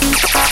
Bye.